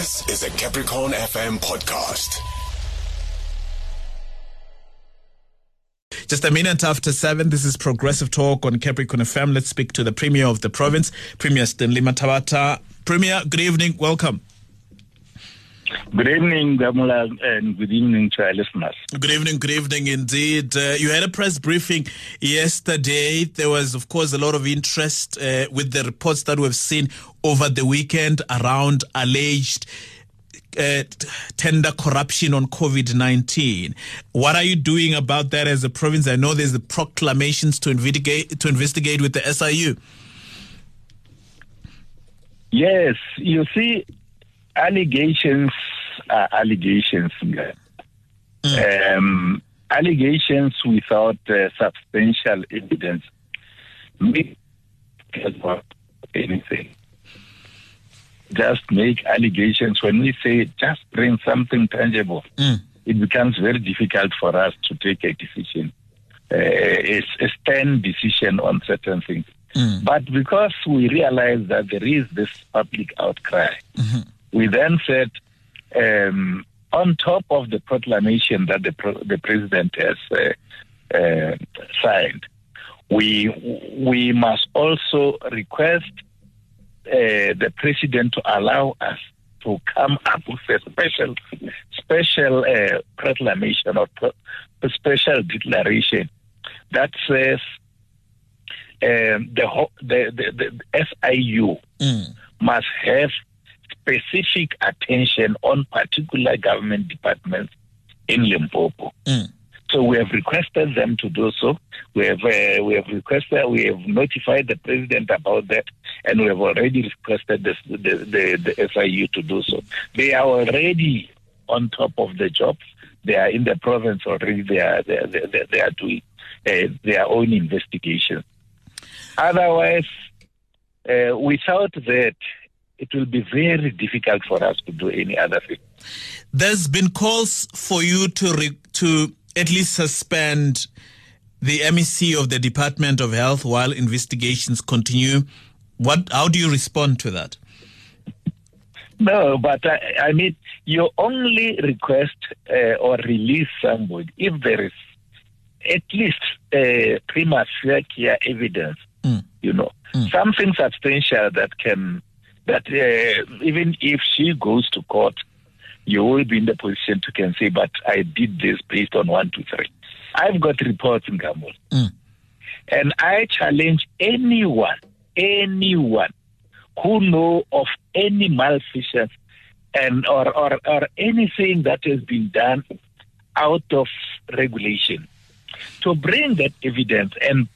This is a Capricorn FM podcast. Just a minute after seven, this is Progressive Talk on Capricorn FM. Let's speak to the Premier of the province, Premier Stanley Mathabatha. Premier, good evening. Welcome. Good evening, Damula, and good evening to our listeners. Good evening, good evening indeed. Uh, you had a press briefing yesterday. There was, of course, a lot of interest uh, with the reports that we've seen over the weekend around alleged uh, tender corruption on COVID 19. What are you doing about that as a province? I know there's the proclamations to investigate, to investigate with the SIU. Yes, you see, allegations are allegations. Mm. Um, allegations without uh, substantial evidence make anything. Just make allegations. When we say just bring something tangible, mm. it becomes very difficult for us to take a decision, uh, a, a stand decision on certain things. Mm. But because we realize that there is this public outcry, mm-hmm we then said, um, on top of the proclamation that the, pro- the president has uh, uh, signed, we we must also request uh, the president to allow us to come up with a special special uh, proclamation or pro- special declaration that says um, the, the, the, the SIU mm. must have specific attention on particular government departments in Limpopo. Mm. So we have requested them to do so. We have uh, we have requested, we have notified the president about that, and we have already requested the, the, the, the SIU to do so. They are already on top of the job. They are in the province already. They are they, they, they are doing uh, their own investigation. Otherwise, uh, without that, it will be very difficult for us to do any other thing. There's been calls for you to re- to at least suspend the MEC of the Department of Health while investigations continue. What? How do you respond to that? No, but I, I mean, you only request uh, or release somebody if there is at least uh, prima facie evidence, mm. you know, mm. something substantial that can that uh, even if she goes to court, you will be in the position to can say, but I did this based on one, two, three. I've got reports in Gamul. Mm. And I challenge anyone, anyone who know of any malfeasance and or, or, or anything that has been done out of regulation to bring that evidence and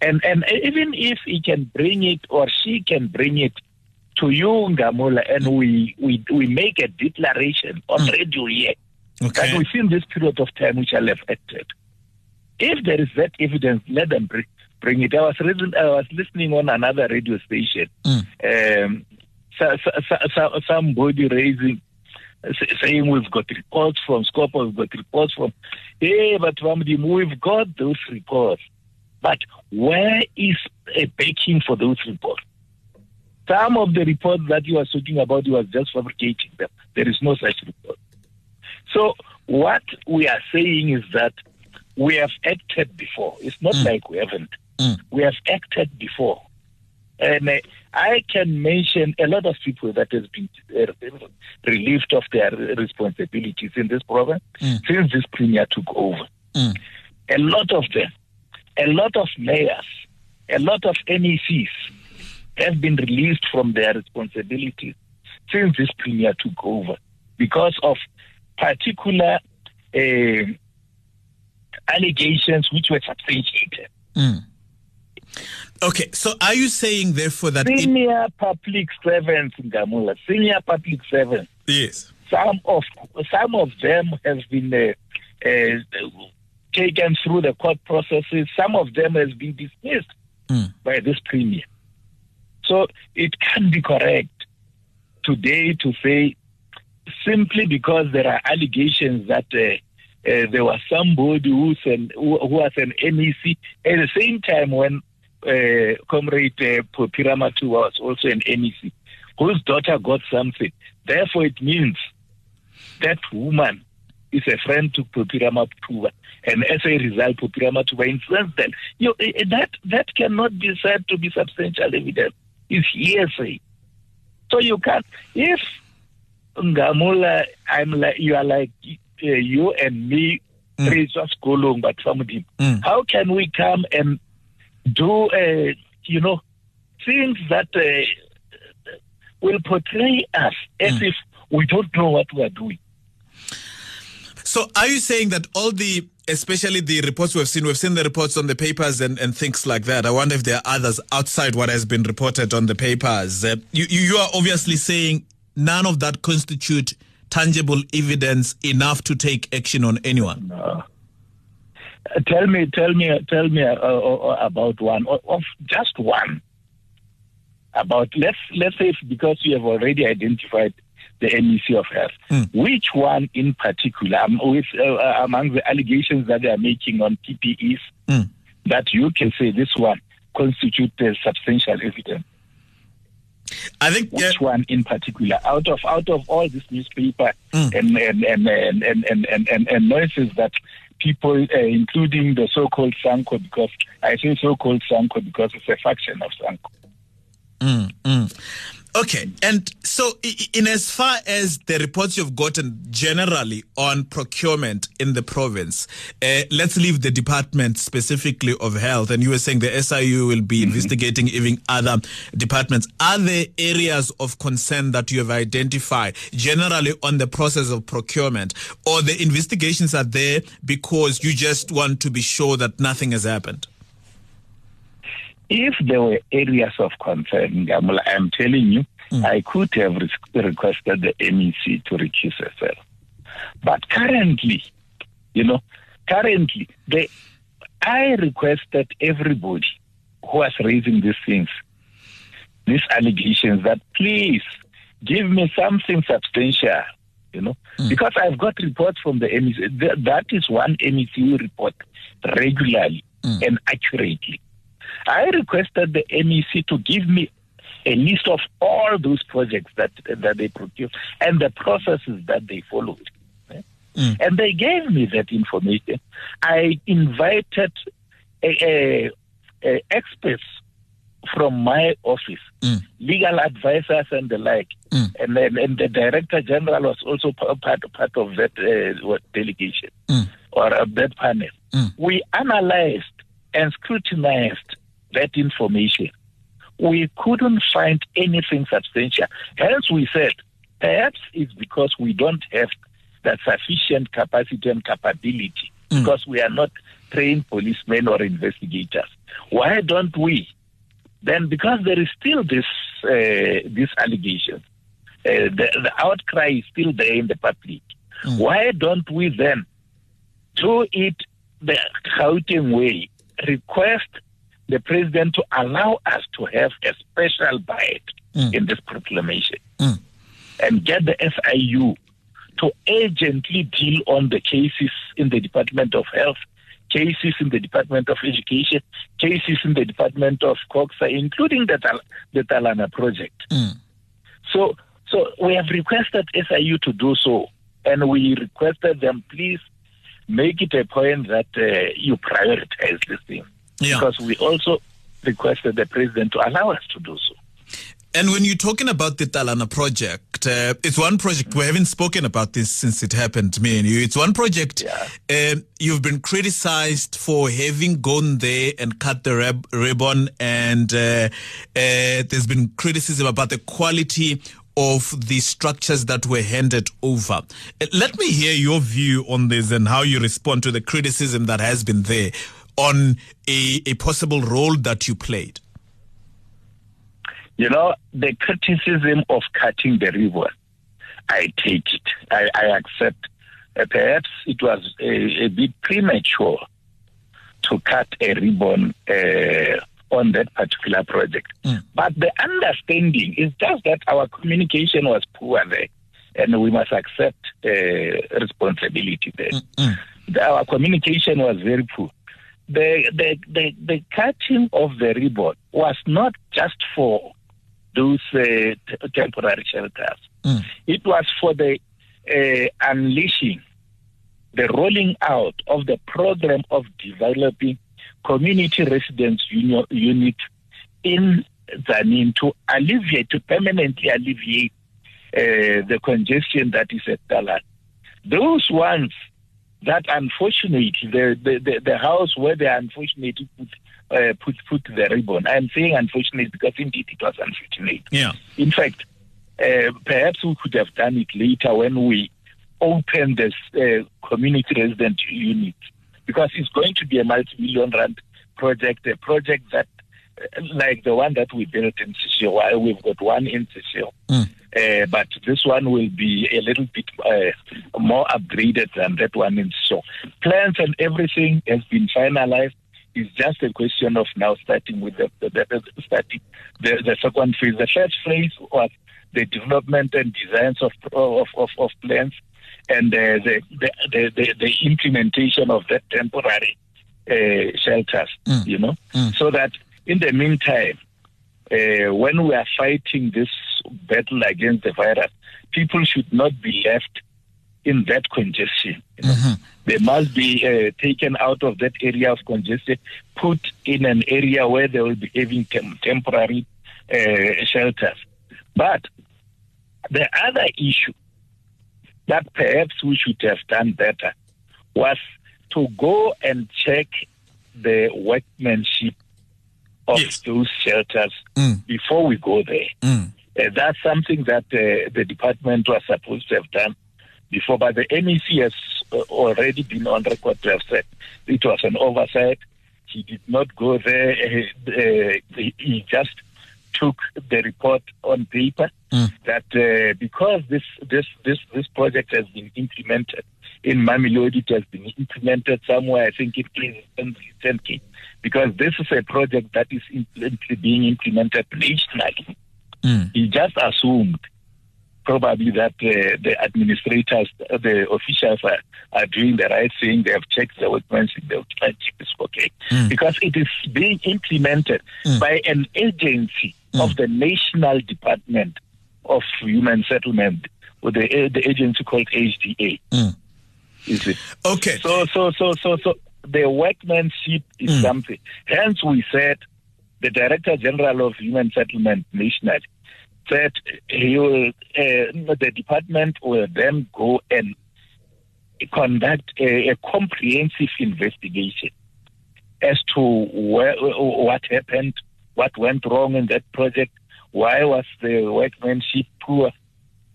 and and even if he can bring it or she can bring it to you, Ngamula, and we, we, we make a declaration on mm. radio here okay. that within this period of time which I have acted, if there is that evidence, let them bring, bring it. I was, I was listening on another radio station. Mm. Um, so, so, so, somebody raising saying we've got reports from Scopa, we've got reports from, hey, but we've got those reports. But where is a backing for those reports? Some of the reports that you are talking about, you are just fabricating them. There is no such report. So what we are saying is that we have acted before. It's not mm. like we haven't. Mm. We have acted before. And uh, I can mention a lot of people that has been uh, relieved of their responsibilities in this province mm. since this premier took over. Mm. A lot of them, a lot of mayors, a lot of MECs, have been released from their responsibilities since this premier took over because of particular uh, allegations which were substantiated. Mm. Okay, so are you saying therefore that senior it... public servants, Ngamula, senior public servants? Yes. Some of some of them have been uh, uh, taken through the court processes. Some of them has been dismissed mm. by this premier. So it can be correct today to say simply because there are allegations that uh, uh, there was somebody who's an, who, who was an MEC at the same time when uh, Comrade uh, Phophi Ramathuba was also an MEC, whose daughter got something. Therefore, it means that woman is a friend to Phophi Ramathuba. And as a result, Tuba influenced them. You know, eh, eh, that, that cannot be said to be substantial evidence. It's hearsay. So you can't, if Ngamula, I'm like, you are like uh, you and me, mm. but somebody, mm. how can we come and do, uh, you know, things that uh, will portray us as mm. if we don't know what we are doing? So, are you saying that all the, especially the reports we've seen, we've seen the reports on the papers and, and things like that. I wonder if there are others outside what has been reported on the papers. Uh, you, you are obviously saying none of that constitute tangible evidence enough to take action on anyone. No. Tell me, tell me, tell me uh, uh, uh about one, of just one. About let's let's say because you have already identified the MEC of Health. Mm. Which one in particular, um, with, uh, uh, among the allegations that they are making on PPEs, mm. that you can say this one constitutes substantial evidence? I think which one in particular out of out of all this newspaper mm. and, and, and, and, and, and, and, and noises that people, uh, including the so-called SANCO, because I say so-called SANCO because it's a faction of SANCO. Mm, mm. Okay, and so in as far as the reports you've gotten generally on procurement in the province, uh, let's leave the department specifically of health. And you were saying the SIU will be mm-hmm. investigating even other departments. Are there areas of concern that you have identified generally on the process of procurement, or the investigations are there because you just want to be sure that nothing has happened? If there were areas of concern, Gamula, I'm telling you, mm. I could have re- requested the MEC to recuse herself. But currently, you know, currently, they, I requested everybody who was raising these things, these allegations, that please give me something substantial, you know, mm. because I've got reports from the MEC. That is one MEC report regularly mm. and accurately. I requested the MEC to give me a list of all those projects that that they produced and the processes that they followed. Mm. And they gave me that information. I invited a, a, a experts from my office, mm. legal advisors and the like, mm. and then and the director general was also part part of that uh, delegation mm. or uh, that panel. Mm. We analyzed and scrutinized that information. We couldn't find anything substantial. Hence, we said perhaps it's because we don't have that sufficient capacity and capability mm. because we are not trained policemen or investigators. Why don't we? Then, because there is still this uh, this allegation, uh, the, the outcry is still there in the public. Mm. Why don't we then do it the Gauteng way? Request the president to allow us to have a special bite mm. in this proclamation mm. and get the SIU to urgently deal on the cases in the Department of Health, cases in the Department of Education, cases in the Department of CoGHSTA, including the, Tal- the Talana project. Mm. So, so we have requested SIU to do so, and we requested them, please make it a point that uh, you prioritize this thing yeah. because we also requested the president to allow us to do so. And when you're talking about the Talana project, uh, it's one project we haven't spoken about this since it happened, me and you. It's one project yeah. uh, you've been criticized for having gone there and cut the rib- ribbon, and uh, uh there's been criticism about the quality of the structures that were handed over. Uh, let me hear your view on this and how you respond to the criticism that has been there on a, a possible role that you played? You know, the criticism of cutting the ribbon, I take it. I, I accept. Uh, perhaps it was a, a, bit premature to cut a ribbon uh, on that particular project. Mm. But the understanding is just that our communication was poor there, and we must accept uh, responsibility there. Mm-hmm. Our communication was very poor the, the, the, the cutting of the ribbon was not just for those uh, t- temporary shelters. Mm. It was for the uh, unleashing, the rolling out of the program of developing community residence union, unit in Tzaneen to alleviate, to permanently alleviate uh, the congestion that is at Talana. Those ones that unfortunately, the, the, the, the, house where they unfortunately put, uh, put, put the ribbon. I'm saying unfortunately because indeed it was unfortunate. Yeah. In fact, uh, perhaps we could have done it later when we open this uh, community resident unit because it's going to be a multi-million rand project, a project that like the one that we built in Sisio. We've got one in Sisio. Mm. Uh, but this one will be a little bit uh, more upgraded than that one in Sisio. Plans and everything has been finalized. It's just a question of now starting with the, the, the starting the, the second phase. The first phase was the development and designs of of, of, of plans and uh, the, the, the, the implementation of that temporary uh, shelters, mm. you know, mm. so that in the meantime, uh, when we are fighting this battle against the virus, people should not be left in that congestion. You know? mm-hmm. They must be uh, taken out of that area of congestion, put in an area where they will be having tem- temporary uh, shelters. But the other issue that perhaps we should have done better was to go and check the workmanship of yes. those shelters mm. before we go there. Mm. Uh, that's something that uh, the department was supposed to have done before, but the MEC has uh, already been on record to have said it was an oversight. He did not go there. Uh, he, he just took the report on paper mm. that uh, because this this this this project has been implemented in Mamelodi, it has been implemented somewhere. I think it is in Kentucky because this is a project that is being implemented nationally. Mm. He just assumed probably that uh, the administrators, the officials are, are doing the right thing. They have checked the workmanship, the workmanship is okay. Mm. Because it is being implemented mm. by an agency of mm. the National Department of Human Settlement, with the, the agency called HDA. Is it? Okay. So, so, so, so, so the workmanship is mm. something. Hence, we said the Director General of Human Settlement National said he will, uh, the department will then go and conduct a, a comprehensive investigation as to where, what happened, what went wrong in that project, why was the workmanship poor.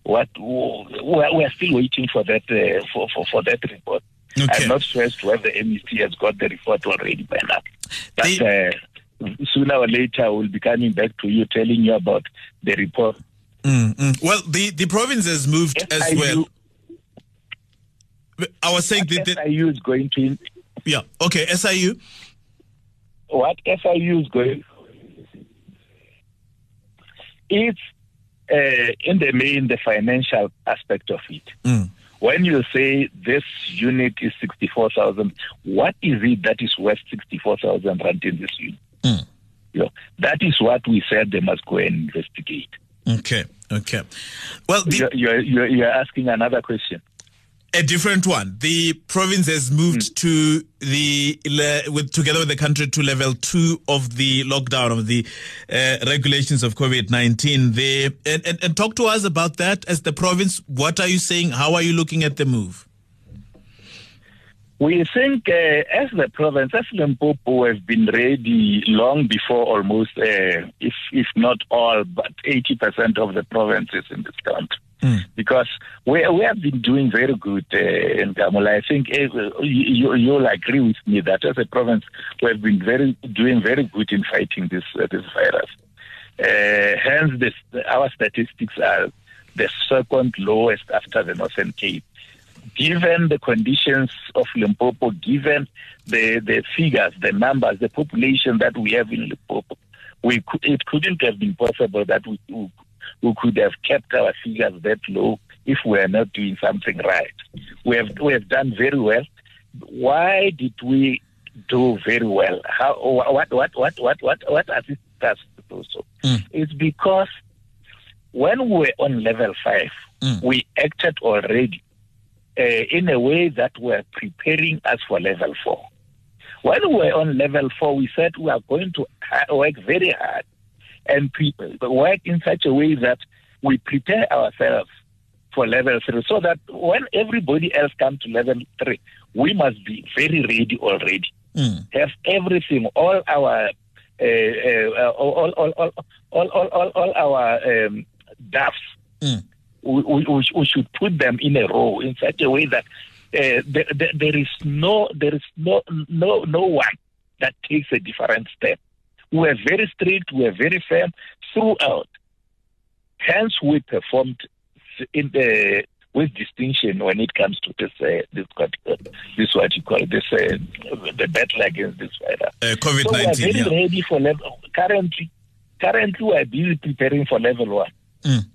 What we are still waiting for that uh, for, for, for that report. Okay. I'm not stressed whether the MEC has got the report already by now. But they, uh, sooner or later, I will be coming back to you telling you about the report. Mm, Well, the, the province has moved as well. I was saying that SIU is going to. Yeah. Okay. SIU. What SIU is going. It's uh, in the main the financial aspect of it. Mm. When you say this unit is 64,000, what is it that is worth 64,000 rand in this unit? Mm. You know, that is what we said they must go and investigate. Okay, okay. Well, the, you're, you're, you're asking another question a different one. The province has moved mm. to the with together with the country to level two of the lockdown of the uh, regulations of COVID nineteen. They and, and, and talk to us about that as the province. What are you saying? How are you looking at the move? We think, uh, as the province, as Limpopo, have been ready long before almost, uh, if if not all, but eighty percent of the provinces in this country. Mm. Because we we have been doing very good uh, Ngamula. I think uh, you, you'll agree with me that as a province we have been very doing very good in fighting this uh, this virus. Uh, hence, this, our statistics are the second lowest after the Northern Cape. Given the conditions of Limpopo, given the, the figures, the numbers, the population that we have in Limpopo, we could, it couldn't have been possible that we, we we could have kept our figures that low if we are not doing something right. We have we have done very well. Why did we do very well? How what what what what what what assisted us to do so? Mm. It's because when we were on level five, Mm. we acted already uh, in a way that we're preparing us for level four. When we were on level four, we said we are going to work very hard and pre- work in such a way that we prepare ourselves for level three so that when everybody else comes to level three, we must be very ready already. Mm. Have everything, all our uh, uh, all, all, all, all, all, all, all our um, duffs, Mm. we, we, we should put them in a row in such a way that uh, there, there, there is no there is no no no one that takes a different step. We are very strict. We are very firm throughout. Hence, we performed in the with distinction when it comes to this uh, this what this what you call this uh, the battle against this virus. Uh, COVID So we are very Yeah. ready for level. Currently, currently we are busy preparing for level one, Mm.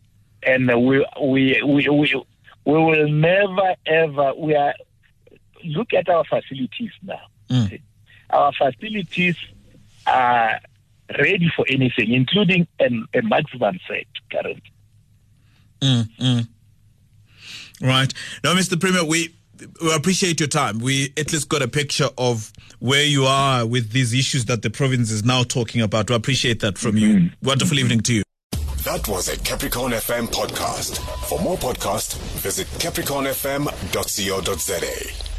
and we we we we we will never ever we are look at our facilities now. Mm. Our facilities are ready for anything, including an, a maximum set currently. Mm, mm. Right. Now, Mr. Premier, we we appreciate your time. We at least got a picture of where you are with these issues that the province is now talking about. We appreciate that from you. Wonderful evening to you. That was a Capricorn FM podcast. For more podcasts, visit capricornfm.co.za.